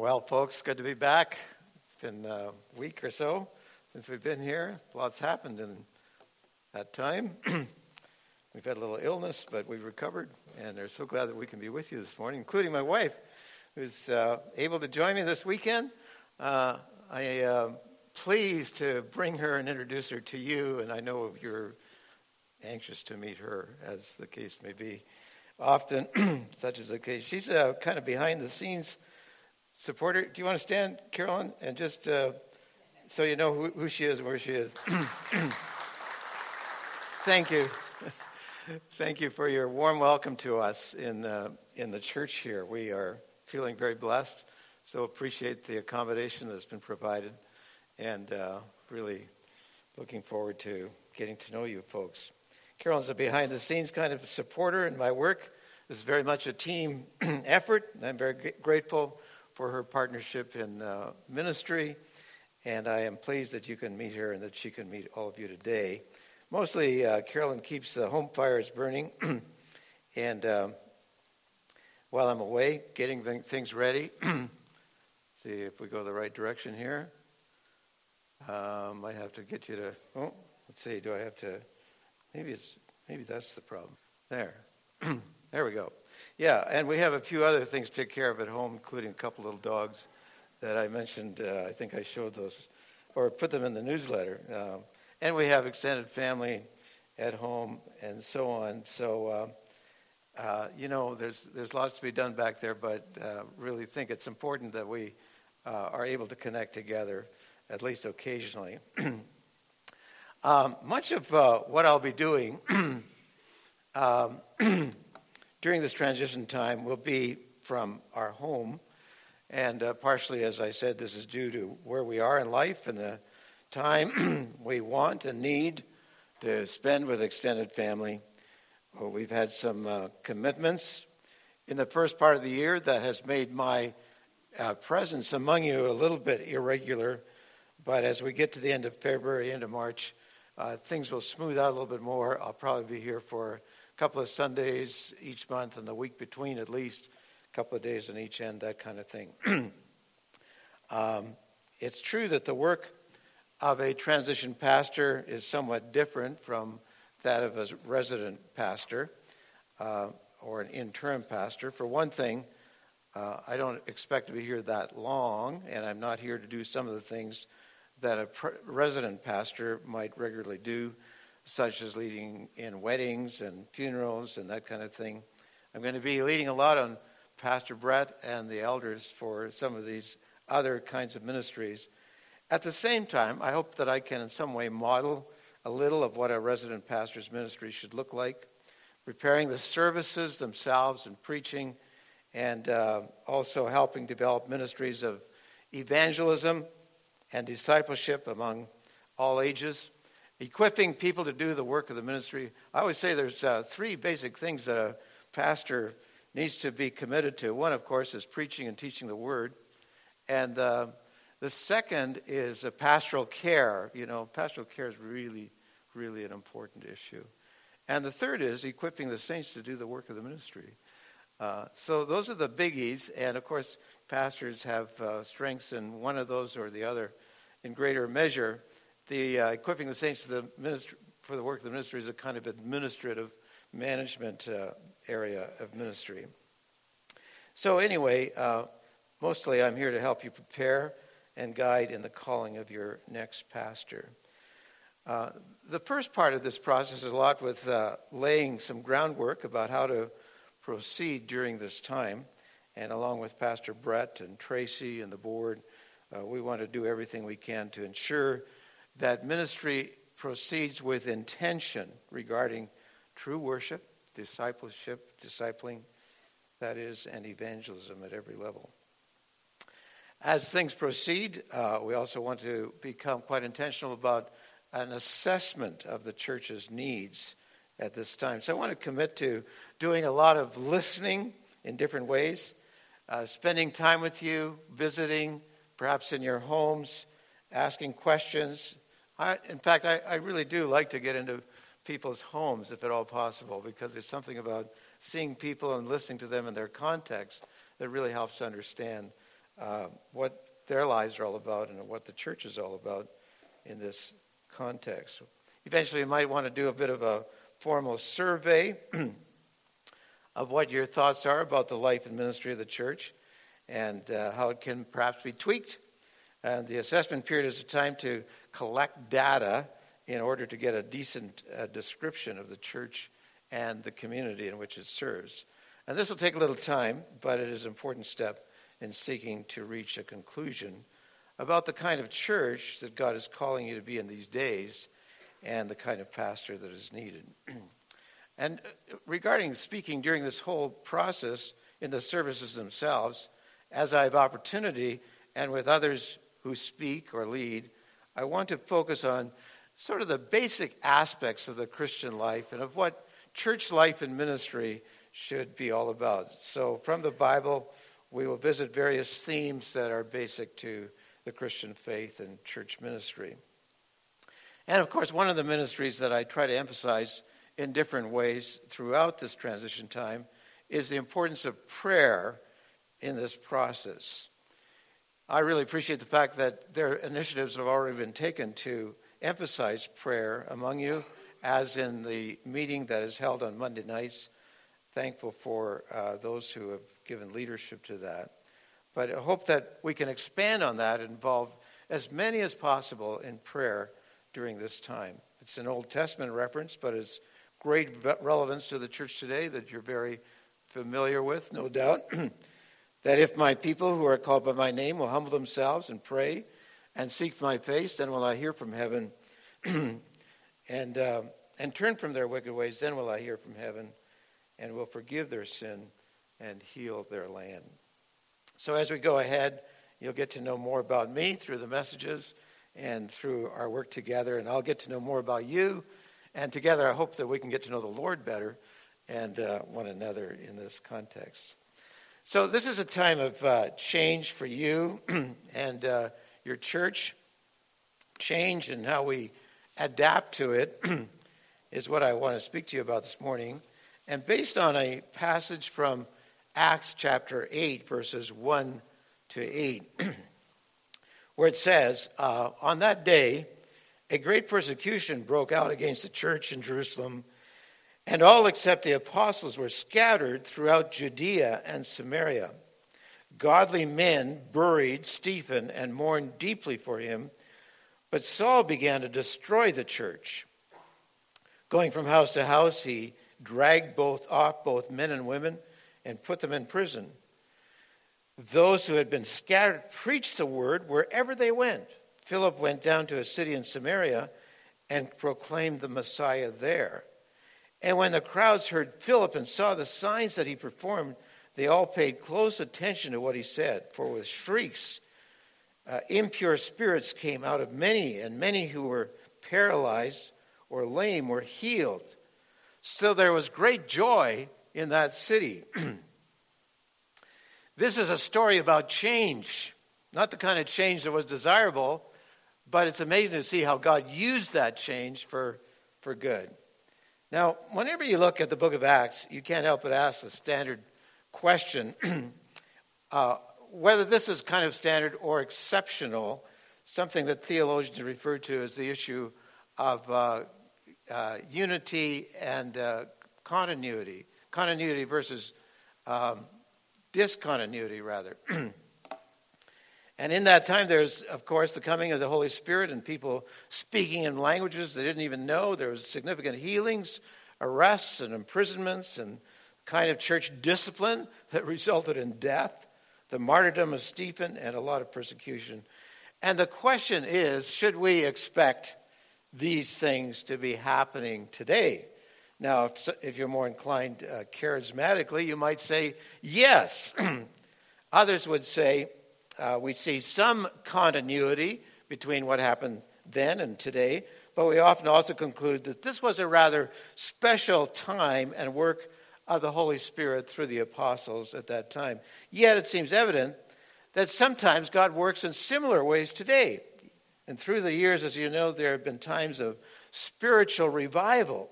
Well, folks, good to be back. It's been a week or so since we've been here. Lots happened in that time. we've had a little illness, but we've recovered, and we're so glad that we can be with you this morning, including my wife, who's uh, able to join me this weekend. Uh, I am uh, pleased to bring her and introduce her to you, and I know you're anxious to meet her, as the case may be. Often, such is the case. She's uh, kind of behind the scenes supporter. Do you want to stand, Carolyn, and just uh, so you know who, who she is and where she is? Thank you. Thank you for your warm welcome to us in, uh, in the church here. We are feeling very blessed, so appreciate the accommodation that's been provided, and uh, really looking forward to getting to know you folks. Carolyn's a behind the scenes kind of supporter in my work. This is very much a team effort. I'm very grateful for her partnership in uh, ministry. And I am pleased that you can meet her and that she can meet all of you today. Mostly, uh, Carolyn keeps the home fires burning. and um, while I'm away, getting th- things ready, see if we go the right direction here. Uh, might have to get you to. Oh, let's see. Do I have to? Maybe it's. Maybe that's the problem. There. there we go. Yeah, and we have a few other things to take care of at home, including a couple little dogs that I mentioned. Uh, I think I showed those or put them in the newsletter. Um, and we have extended family at home and so on. So, uh, uh, you know, there's, there's lots to be done back there, but uh, really think it's important that we uh, are able to connect together, at least occasionally. um, much of uh, what I'll be doing um, during this transition time will be from our home. And uh, partially, as I said, this is due to where we are in life and the time we want and need to spend with extended family. Well, we've had some uh, commitments in the first part of the year that has made my uh, presence among you a little bit irregular. But as we get to the end of February, end of March, uh, things will smooth out a little bit more. I'll probably be here for couple of Sundays each month and the week between at least a couple of days on each end, that kind of thing. um, it's true that the work of a transition pastor is somewhat different from that of a resident pastor uh, or an interim pastor. For one thing, uh, I don't expect to be here that long, and I'm not here to do some of the things that a resident pastor might regularly do such as leading in weddings and funerals and that kind of thing. I'm going to be leading a lot on Pastor Brett and the elders for some of these other kinds of ministries. At the same time, I hope that I can in some way model a little of what a resident pastor's ministry should look like, preparing the services themselves and preaching, and uh, also helping develop ministries of evangelism and discipleship among all ages equipping people to do the work of the ministry. I always say there's uh, three basic things that a pastor needs to be committed to. One, of course, is preaching and teaching the word. And uh, the second is a pastoral care. You know, pastoral care is really, really an important issue. And the third is equipping the saints to do the work of the ministry. Uh, so those are the biggies. And of course, pastors have uh, strengths in one of those or the other in greater measure the uh, equipping the saints the ministry, for the work of the ministry is a kind of administrative management uh, area of ministry. So, anyway, uh, mostly I'm here to help you prepare and guide in the calling of your next pastor. Uh, the first part of this process is a lot with uh, laying some groundwork about how to proceed during this time. And along with Pastor Brett and Tracy and the board, uh, we want to do everything we can to ensure that ministry proceeds with intention regarding true worship, discipleship, discipling, that is, and evangelism at every level. As things proceed, uh, we also want to become quite intentional about an assessment of the church's needs at this time. So I want to commit to doing a lot of listening in different ways, uh, spending time with you, visiting, perhaps in your homes, asking questions, I, in fact, I, I really do like to get into people's homes if at all possible because there's something about seeing people and listening to them in their context that really helps to understand uh, what their lives are all about and what the church is all about in this context. Eventually, you might want to do a bit of a formal survey of what your thoughts are about the life and ministry of the church and uh, how it can perhaps be tweaked. And the assessment period is a time to collect data in order to get a decent uh, description of the church and the community in which it serves. And this will take a little time, but it is an important step in seeking to reach a conclusion about the kind of church that God is calling you to be in these days and the kind of pastor that is needed. and uh, regarding speaking during this whole process in the services themselves, as I have opportunity and with others who speak or lead, I want to focus on sort of the basic aspects of the Christian life and of what church life and ministry should be all about. So, from the Bible, we will visit various themes that are basic to the Christian faith and church ministry. And of course, one of the ministries that I try to emphasize in different ways throughout this transition time is the importance of prayer in this process. I really appreciate the fact that there initiatives have already been taken to emphasize prayer among you, as in the meeting that is held on Monday nights. Thankful for uh, those who have given leadership to that. But I hope that we can expand on that and involve as many as possible in prayer during this time. It's an Old Testament reference, but it's great relevance to the church today that you're very familiar with, no doubt. that if my people who are called by my name will humble themselves and pray and seek my face, then will I hear from heaven and, uh, and turn from their wicked ways, then will I hear from heaven and will forgive their sin and heal their land. So as we go ahead, you'll get to know more about me through the messages and through our work together, and I'll get to know more about you. And together, I hope that we can get to know the Lord better and uh, one another in this context. So, this is a time of uh, change for you and uh, your church. Change and how we adapt to it is what I want to speak to you about this morning. And based on a passage from Acts chapter 8, verses 1 to 8, where it says, uh, On that day, a great persecution broke out against the church in Jerusalem and all except the apostles were scattered throughout Judea and Samaria. Godly men buried Stephen and mourned deeply for him, but Saul began to destroy the church. Going from house to house, he dragged both off both men and women and put them in prison. Those who had been scattered preached the word wherever they went. Philip went down to a city in Samaria and proclaimed the Messiah there. And when the crowds heard Philip and saw the signs that he performed, they all paid close attention to what he said. For with shrieks, uh, impure spirits came out of many, and many who were paralyzed or lame were healed. So there was great joy in that city. this is a story about change, not the kind of change that was desirable, but it's amazing to see how God used that change for, for good. Now, whenever you look at the book of Acts, you can't help but ask the standard question uh, whether this is kind of standard or exceptional, something that theologians refer to as the issue of uh, uh, unity and uh, continuity, continuity versus um, discontinuity, rather. And in that time, there's, of course, the coming of the Holy Spirit and people speaking in languages they didn't even know. There was significant healings, arrests, and imprisonments, and kind of church discipline that resulted in death, the martyrdom of Stephen, and a lot of persecution. And the question is should we expect these things to be happening today? Now, if, if you're more inclined uh, charismatically, you might say yes. Others would say, uh, we see some continuity between what happened then and today, but we often also conclude that this was a rather special time and work of the Holy Spirit through the apostles at that time. Yet it seems evident that sometimes God works in similar ways today. And through the years, as you know, there have been times of spiritual revival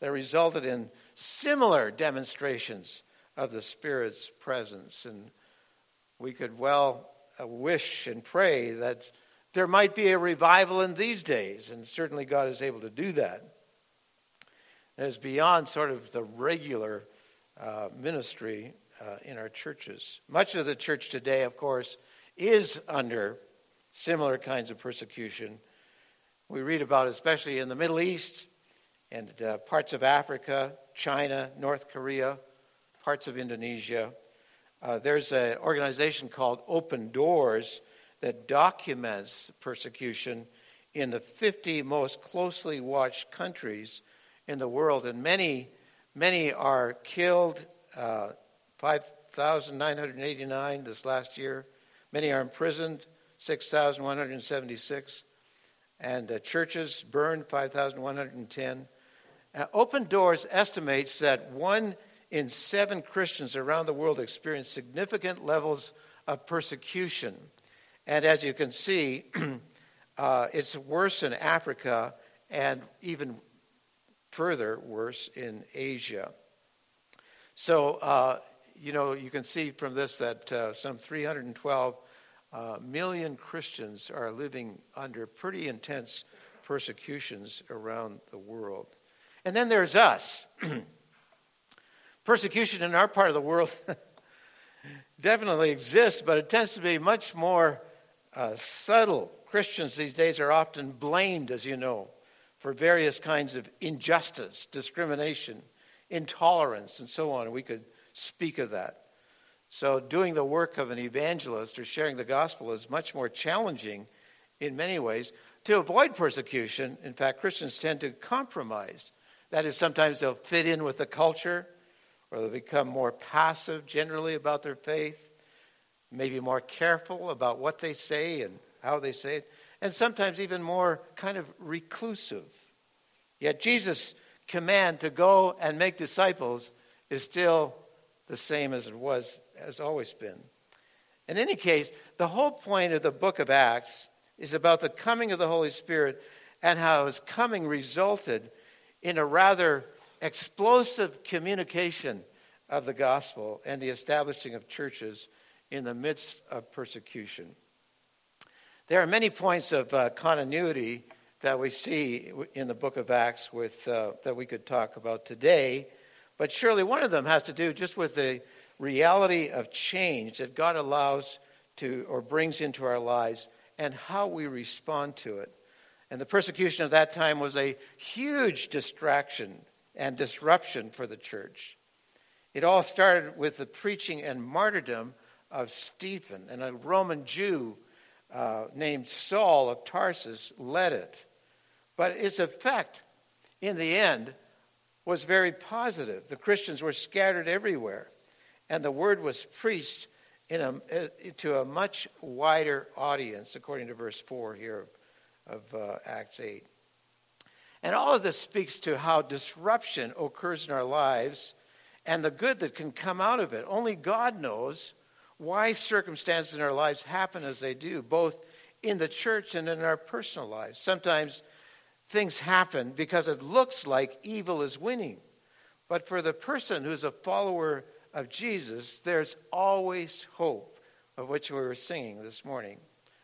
that resulted in similar demonstrations of the Spirit's presence. And we could well wish and pray that there might be a revival in these days, and certainly God is able to do that. It is beyond sort of the regular uh, ministry uh, in our churches. Much of the church today, of course, is under similar kinds of persecution. We read about, especially in the Middle East and uh, parts of Africa, China, North Korea, parts of Indonesia. Uh, there's an organization called Open Doors that documents persecution in the 50 most closely watched countries in the world, and many, many are killed. Uh, 5,989 this last year. Many are imprisoned, 6,176. And uh, churches burned, 5,110. Uh, Open Doors estimates that one in seven Christians around the world experience significant levels of persecution. And as you can see, uh, it's worse in Africa and even further worse in Asia. So, uh, you know, you can see from this that uh, some 312 uh, million Christians are living under pretty intense persecutions around the world. And then there's us. Persecution in our part of the world definitely exists, but it tends to be much more uh, subtle. Christians these days are often blamed, as you know, for various kinds of injustice, discrimination, intolerance, and so on. We could speak of that. So, doing the work of an evangelist or sharing the gospel is much more challenging in many ways. To avoid persecution, in fact, Christians tend to compromise. That is, sometimes they'll fit in with the culture, or they'll become more passive generally about their faith, maybe more careful about what they say and how they say it, and sometimes even more kind of reclusive. Yet Jesus' command to go and make disciples is still the same as it was, has always been. In any case, the whole point of the book of Acts is about the coming of the Holy Spirit and how his coming resulted in a rather explosive communication of the gospel and the establishing of churches in the midst of persecution. There are many points of uh, continuity that we see in the book of Acts with, uh, that we could talk about today. But surely one of them has to do just with the reality of change that God allows to or brings into our lives and how we respond to it. And the persecution of that time was a huge distraction and disruption for the church. It all started with the preaching and martyrdom of Stephen, and a Roman Jew uh, named Saul of Tarsus led it. But its effect in the end was very positive. The Christians were scattered everywhere, and the word was preached a, uh, to a much wider audience, according to verse 4 here of, of uh, Acts 8. And all of this speaks to how disruption occurs in our lives and the good that can come out of it. Only God knows why circumstances in our lives happen as they do, both in the church and in our personal lives. Sometimes things happen because it looks like evil is winning. But for the person who's a follower of Jesus, there's always hope, of which we were singing this morning.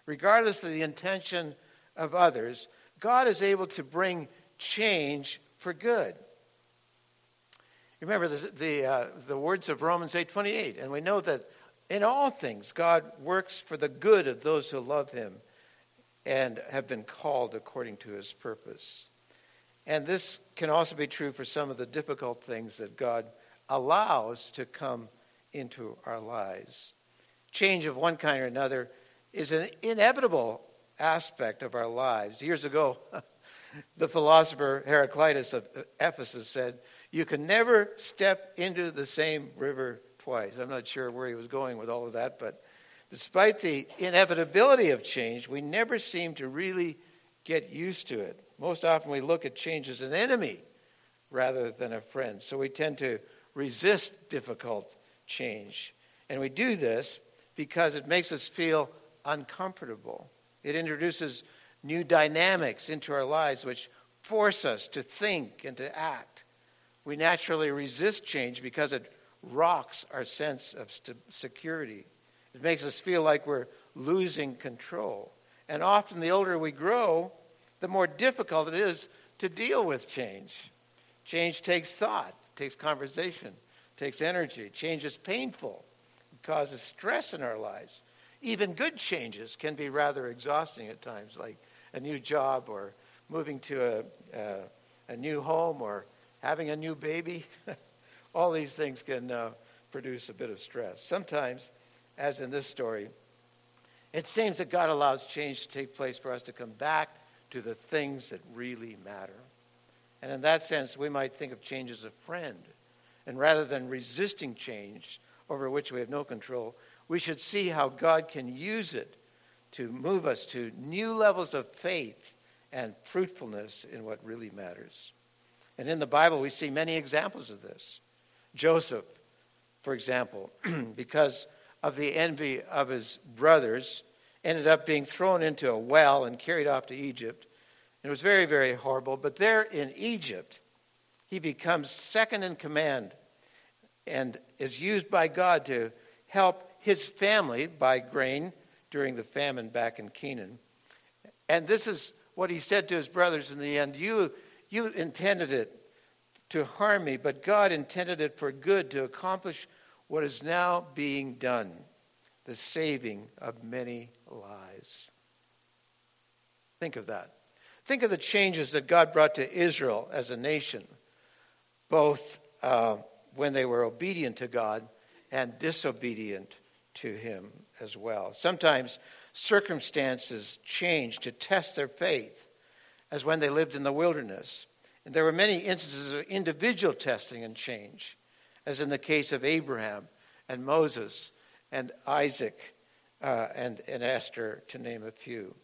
Regardless of the intention of others, God is able to bring change for good. Remember the, the, uh, the words of Romans 8.28, and we know that in all things God works for the good of those who love him and have been called according to his purpose. And this can also be true for some of the difficult things that God allows to come into our lives. Change of one kind or another is an inevitable aspect of our lives. Years ago, the philosopher Heraclitus of Ephesus said, You can never step into the same river twice. I'm not sure where he was going with all of that, but Despite the inevitability of change, we never seem to really get used to it. Most often we look at change as an enemy rather than a friend. So we tend to resist difficult change. And we do this because it makes us feel uncomfortable. It introduces new dynamics into our lives which force us to think and to act. We naturally resist change because it rocks our sense of st- security It makes us feel like we're losing control. And often, the older we grow, the more difficult it is to deal with change. Change takes thought, takes conversation, takes energy. Change is painful, it causes stress in our lives. Even good changes can be rather exhausting at times, like a new job or moving to a, a, a new home or having a new baby. All these things can uh, produce a bit of stress. Sometimes, as in this story, it seems that God allows change to take place for us to come back to the things that really matter. And in that sense, we might think of change as a friend. And rather than resisting change over which we have no control, we should see how God can use it to move us to new levels of faith and fruitfulness in what really matters. And in the Bible, we see many examples of this. Joseph, for example, because of the envy of his brothers, ended up being thrown into a well and carried off to Egypt. It was very, very horrible. But there in Egypt, he becomes second in command and is used by God to help his family buy grain during the famine back in Canaan. And this is what he said to his brothers in the end You, you intended it to harm me, but God intended it for good to accomplish what is now being done the saving of many lives. Think of that. Think of the changes that God brought to Israel as a nation, both uh, when they were obedient to God and disobedient to Him as well. Sometimes circumstances change to test their faith, as when they lived in the wilderness. And there were many instances of individual testing and change, as in the case of Abraham and Moses and Isaac uh, and, and Esther, to name a few.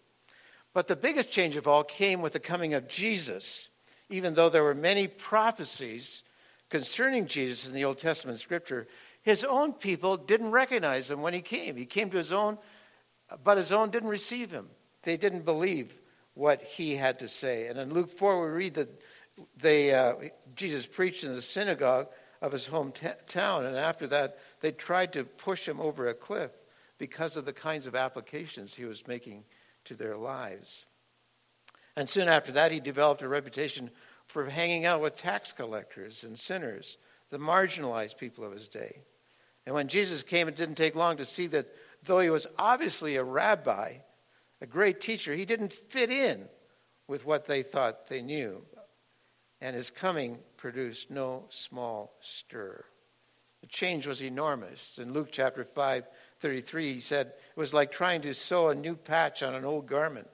But the biggest change of all came with the coming of Jesus, even though there were many prophecies concerning Jesus in the Old Testament scripture. His own people didn't recognize him when he came. He came to his own, but his own didn't receive him. They didn't believe what he had to say. And in Luke 4, we read that they, uh, Jesus preached in the synagogue of his hometown, and after that, they tried to push him over a cliff because of the kinds of applications he was making to their lives. And soon after that, he developed a reputation for hanging out with tax collectors and sinners, the marginalized people of his day. And when Jesus came, it didn't take long to see that though he was obviously a rabbi, a great teacher, he didn't fit in with what they thought they knew. And his coming produced no small stir. The change was enormous. In Luke chapter 5, 33, he said, It was like trying to sew a new patch on an old garment,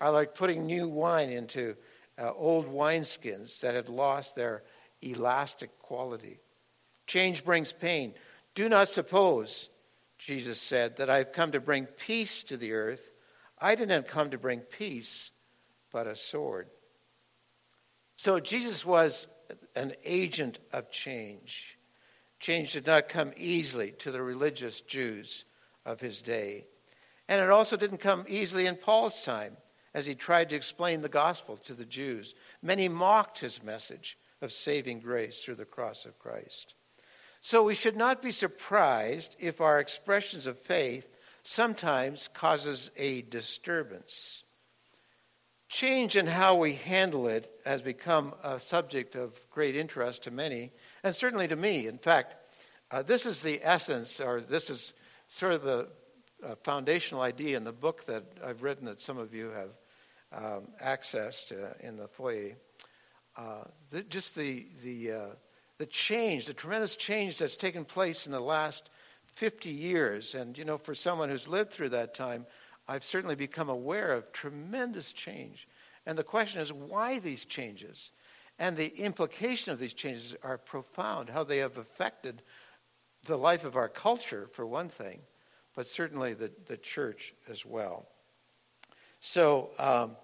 or like putting new wine into uh, old wineskins that had lost their elastic quality. Change brings pain. Do not suppose, Jesus said, that I've come to bring peace to the earth. I didn't come to bring peace, but a sword. So Jesus was an agent of change. Change did not come easily to the religious Jews of his day. And it also didn't come easily in Paul's time as he tried to explain the gospel to the Jews. Many mocked his message of saving grace through the cross of Christ. So we should not be surprised if our expressions of faith sometimes causes a disturbance. Change in how we handle it has become a subject of great interest to many and certainly to me. In fact, uh, this is the essence, or this is sort of the uh, foundational idea in the book that I've written that some of you have um, accessed uh, in the foyer. Uh, the, just the, the, uh, the change, the tremendous change that's taken place in the last 50 years. And, you know, for someone who's lived through that time, I've certainly become aware of tremendous change. And the question is, why these changes? And the implication of these changes are profound, how they have affected the life of our culture, for one thing, but certainly the, the church as well. So, um,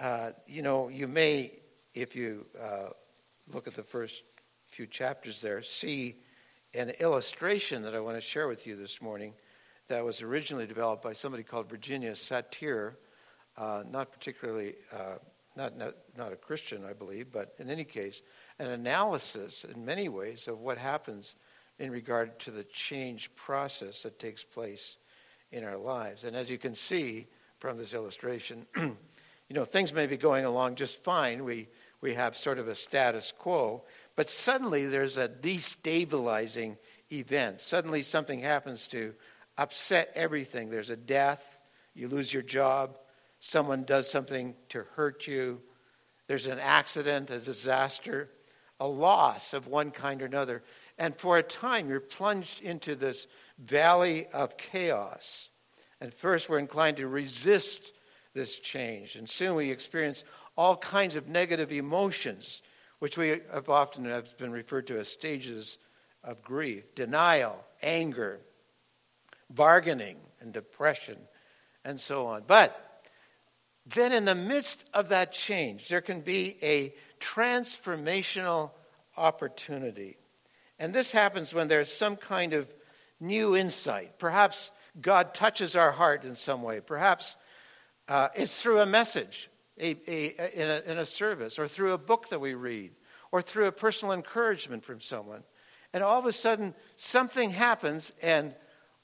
uh, you know, you may, if you uh, look at the first few chapters there, see an illustration that I want to share with you this morning that was originally developed by somebody called Virginia Satir, uh, not particularly uh, not, not, not a Christian, I believe, but in any case, an analysis in many ways of what happens in regard to the change process that takes place in our lives. And as you can see from this illustration, you know, things may be going along just fine. We, we have sort of a status quo, but suddenly there's a destabilizing event. Suddenly something happens to upset everything. There's a death, you lose your job, someone does something to hurt you, there's an accident, a disaster, a loss of one kind or another. And for a time, you're plunged into this valley of chaos. And first, we're inclined to resist this change. And soon we experience all kinds of negative emotions, which we have often have been referred to as stages of grief denial, anger, bargaining, and depression, and so on. But then, in the midst of that change, there can be a transformational opportunity. And this happens when there's some kind of new insight. Perhaps God touches our heart in some way. Perhaps uh, it's through a message a, a, in, a, in a service, or through a book that we read, or through a personal encouragement from someone. And all of a sudden, something happens, and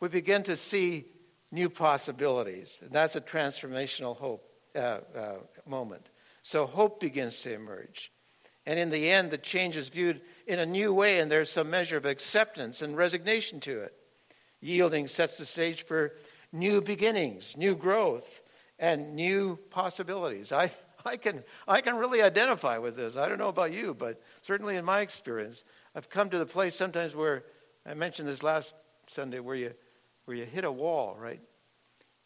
we begin to see new possibilities. And that's a transformational hope uh, uh, moment. So hope begins to emerge. And in the end, the change is viewed in a new way, and there's some measure of acceptance and resignation to it. Yielding sets the stage for new beginnings, new growth, and new possibilities. I, I, can, I can really identify with this. I don't know about you, but certainly in my experience, I've come to the place sometimes where I mentioned this last Sunday where you, where you hit a wall, right?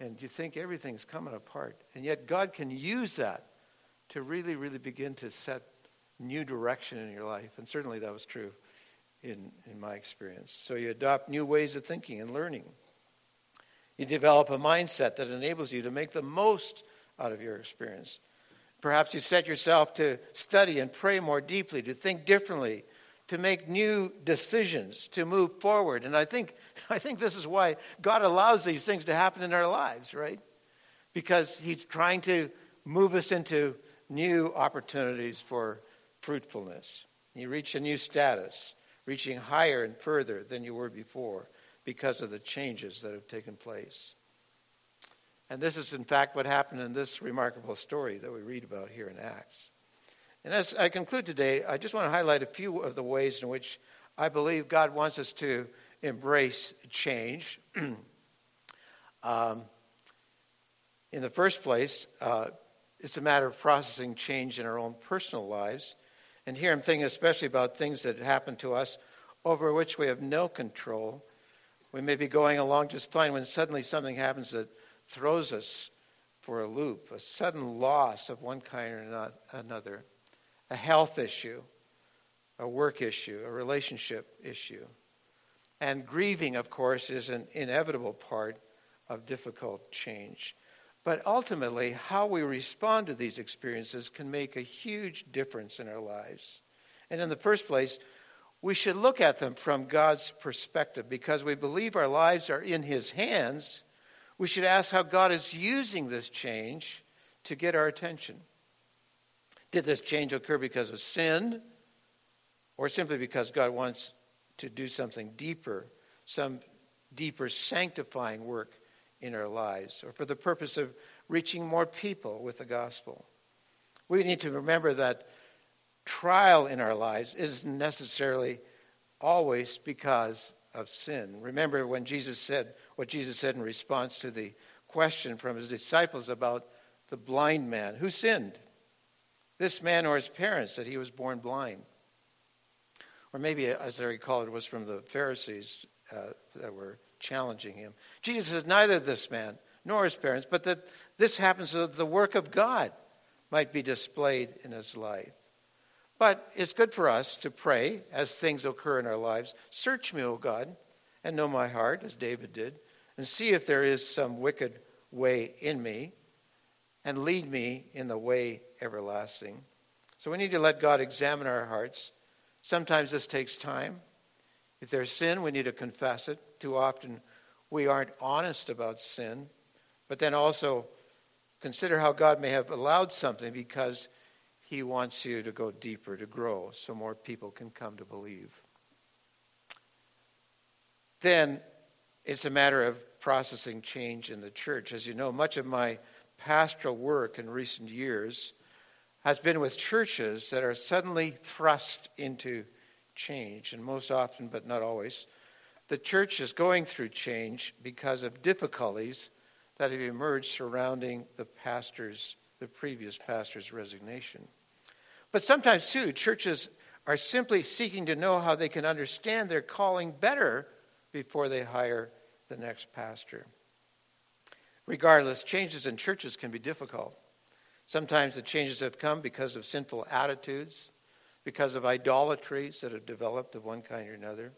And you think everything's coming apart. And yet God can use that to really, really begin to set new direction in your life. And certainly that was true in, in my experience. So you adopt new ways of thinking and learning. You develop a mindset that enables you to make the most out of your experience. Perhaps you set yourself to study and pray more deeply, to think differently, to make new decisions, to move forward. And I think, I think this is why God allows these things to happen in our lives, right? Because He's trying to move us into new opportunities for fruitfulness. You reach a new status reaching higher and further than you were before because of the changes that have taken place. And this is, in fact, what happened in this remarkable story that we read about here in Acts. And as I conclude today, I just want to highlight a few of the ways in which I believe God wants us to embrace change. um, in the first place, uh, it's a matter of processing change in our own personal lives. And here I'm thinking especially about things that happen to us over which we have no control. We may be going along just fine when suddenly something happens that throws us for a loop, a sudden loss of one kind or another, a health issue, a work issue, a relationship issue. And grieving, of course, is an inevitable part of difficult change. But ultimately, how we respond to these experiences can make a huge difference in our lives. And in the first place, we should look at them from God's perspective because we believe our lives are in His hands. We should ask how God is using this change to get our attention. Did this change occur because of sin or simply because God wants to do something deeper, some deeper sanctifying work in our lives or for the purpose of reaching more people with the gospel. We need to remember that trial in our lives isn't necessarily always because of sin. Remember when Jesus said what Jesus said in response to the question from his disciples about the blind man who sinned? This man or his parents that he was born blind? Or maybe, as I recall, it was from the Pharisees uh, that were challenging him. Jesus says, Neither this man nor his parents, but that this happens so that the work of God might be displayed in his life. But it's good for us to pray as things occur in our lives Search me, O God, and know my heart, as David did, and see if there is some wicked way in me, and lead me in the way everlasting. So we need to let God examine our hearts. Sometimes this takes time. If there's sin, we need to confess it. Too often we aren't honest about sin. But then also consider how God may have allowed something because he wants you to go deeper, to grow, so more people can come to believe. Then it's a matter of processing change in the church. As you know, much of my pastoral work in recent years has been with churches that are suddenly thrust into change, and most often, but not always, the church is going through change because of difficulties that have emerged surrounding the pastor's, the previous pastor's resignation. But sometimes, too, churches are simply seeking to know how they can understand their calling better before they hire the next pastor. Regardless, changes in churches can be difficult. Sometimes the changes have come because of sinful attitudes, because of idolatries that have developed of one kind or another.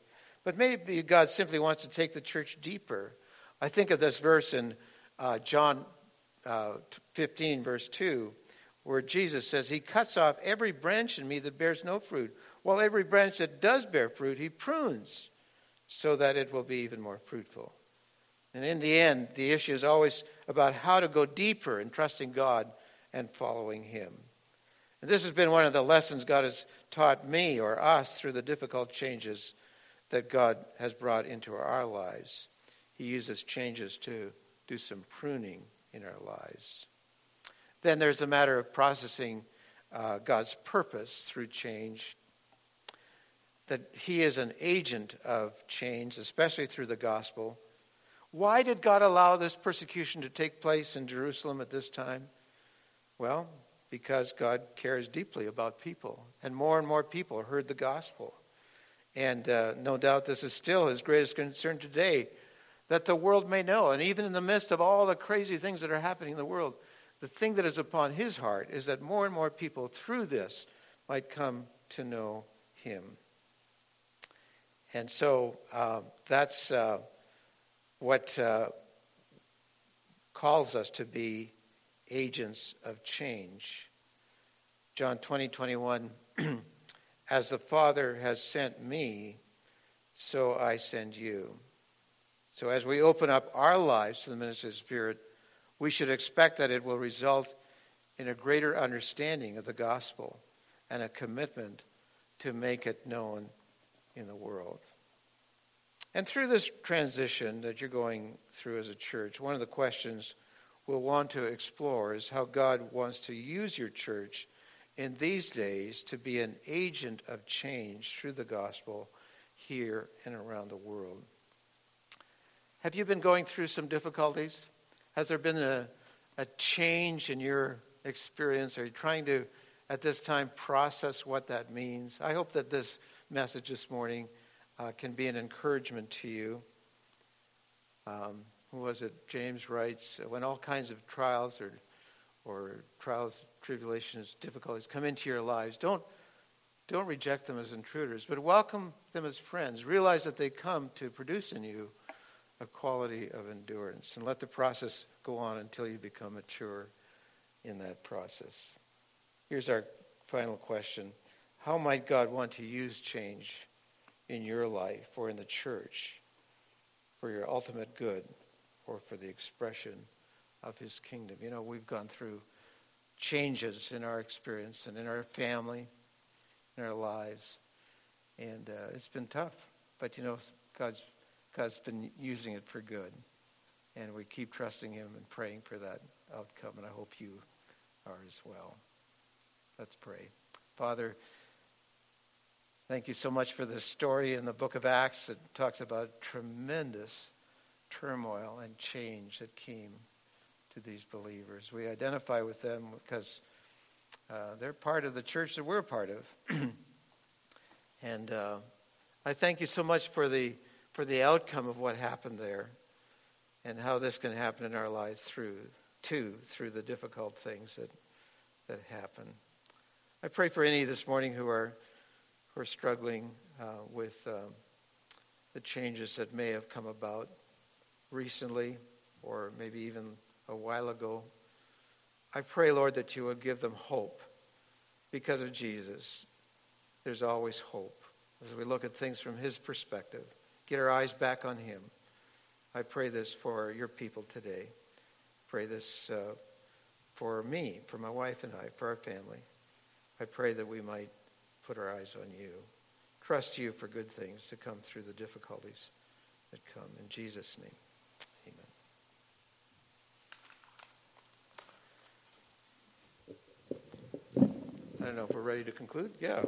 But maybe God simply wants to take the church deeper. I think of this verse in uh, John uh, 15, verse 2, where Jesus says, He cuts off every branch in me that bears no fruit, while every branch that does bear fruit, He prunes so that it will be even more fruitful. And in the end, the issue is always about how to go deeper in trusting God and following Him. And this has been one of the lessons God has taught me or us through the difficult changes that God has brought into our lives. He uses changes to do some pruning in our lives. Then there's a matter of processing uh, God's purpose through change. That He is an agent of change, especially through the gospel. Why did God allow this persecution to take place in Jerusalem at this time? Well, because God cares deeply about people, and more and more people heard the gospel. And uh, no doubt this is still his greatest concern today that the world may know. And even in the midst of all the crazy things that are happening in the world, the thing that is upon his heart is that more and more people through this might come to know him. And so uh, that's uh, what uh, calls us to be agents of change. John 20, 21, as the Father has sent me, so I send you. So, as we open up our lives to the ministry of the Spirit, we should expect that it will result in a greater understanding of the gospel and a commitment to make it known in the world. And through this transition that you're going through as a church, one of the questions we'll want to explore is how God wants to use your church in these days to be an agent of change through the gospel here and around the world. Have you been going through some difficulties? Has there been a, a change in your experience? Are you trying to, at this time, process what that means? I hope that this message this morning uh, can be an encouragement to you. Um, who was it? James writes, when all kinds of trials or, or trials, tribulations, difficulties come into your lives, don't, don't reject them as intruders, but welcome them as friends. Realize that they come to produce in you a quality of endurance. And let the process go on until you become mature in that process. Here's our final question How might God want to use change in your life or in the church for your ultimate good or for the expression of his kingdom? You know, we've gone through changes in our experience and in our family, in our lives. And uh, it's been tough. But, you know, God's God's been using it for good. And we keep trusting Him and praying for that outcome, and I hope you are as well. Let's pray. Father, thank you so much for this story in the book of Acts that talks about tremendous turmoil and change that came to these believers. We identify with them because uh, they're part of the church that we're part of. and uh, I thank you so much for the for the outcome of what happened there and how this can happen in our lives through too through the difficult things that that happen. I pray for any this morning who are who are struggling uh, with uh, the changes that may have come about recently or maybe even a while ago. I pray, Lord, that you would give them hope because of Jesus. There's always hope as we look at things from his perspective get our eyes back on Him. I pray this for your people today. Pray this uh, for me, for my wife and I, for our family. I pray that we might put our eyes on you, trust you for good things to come through the difficulties that come. In Jesus' name, amen. I don't know if we're ready to conclude. Yeah.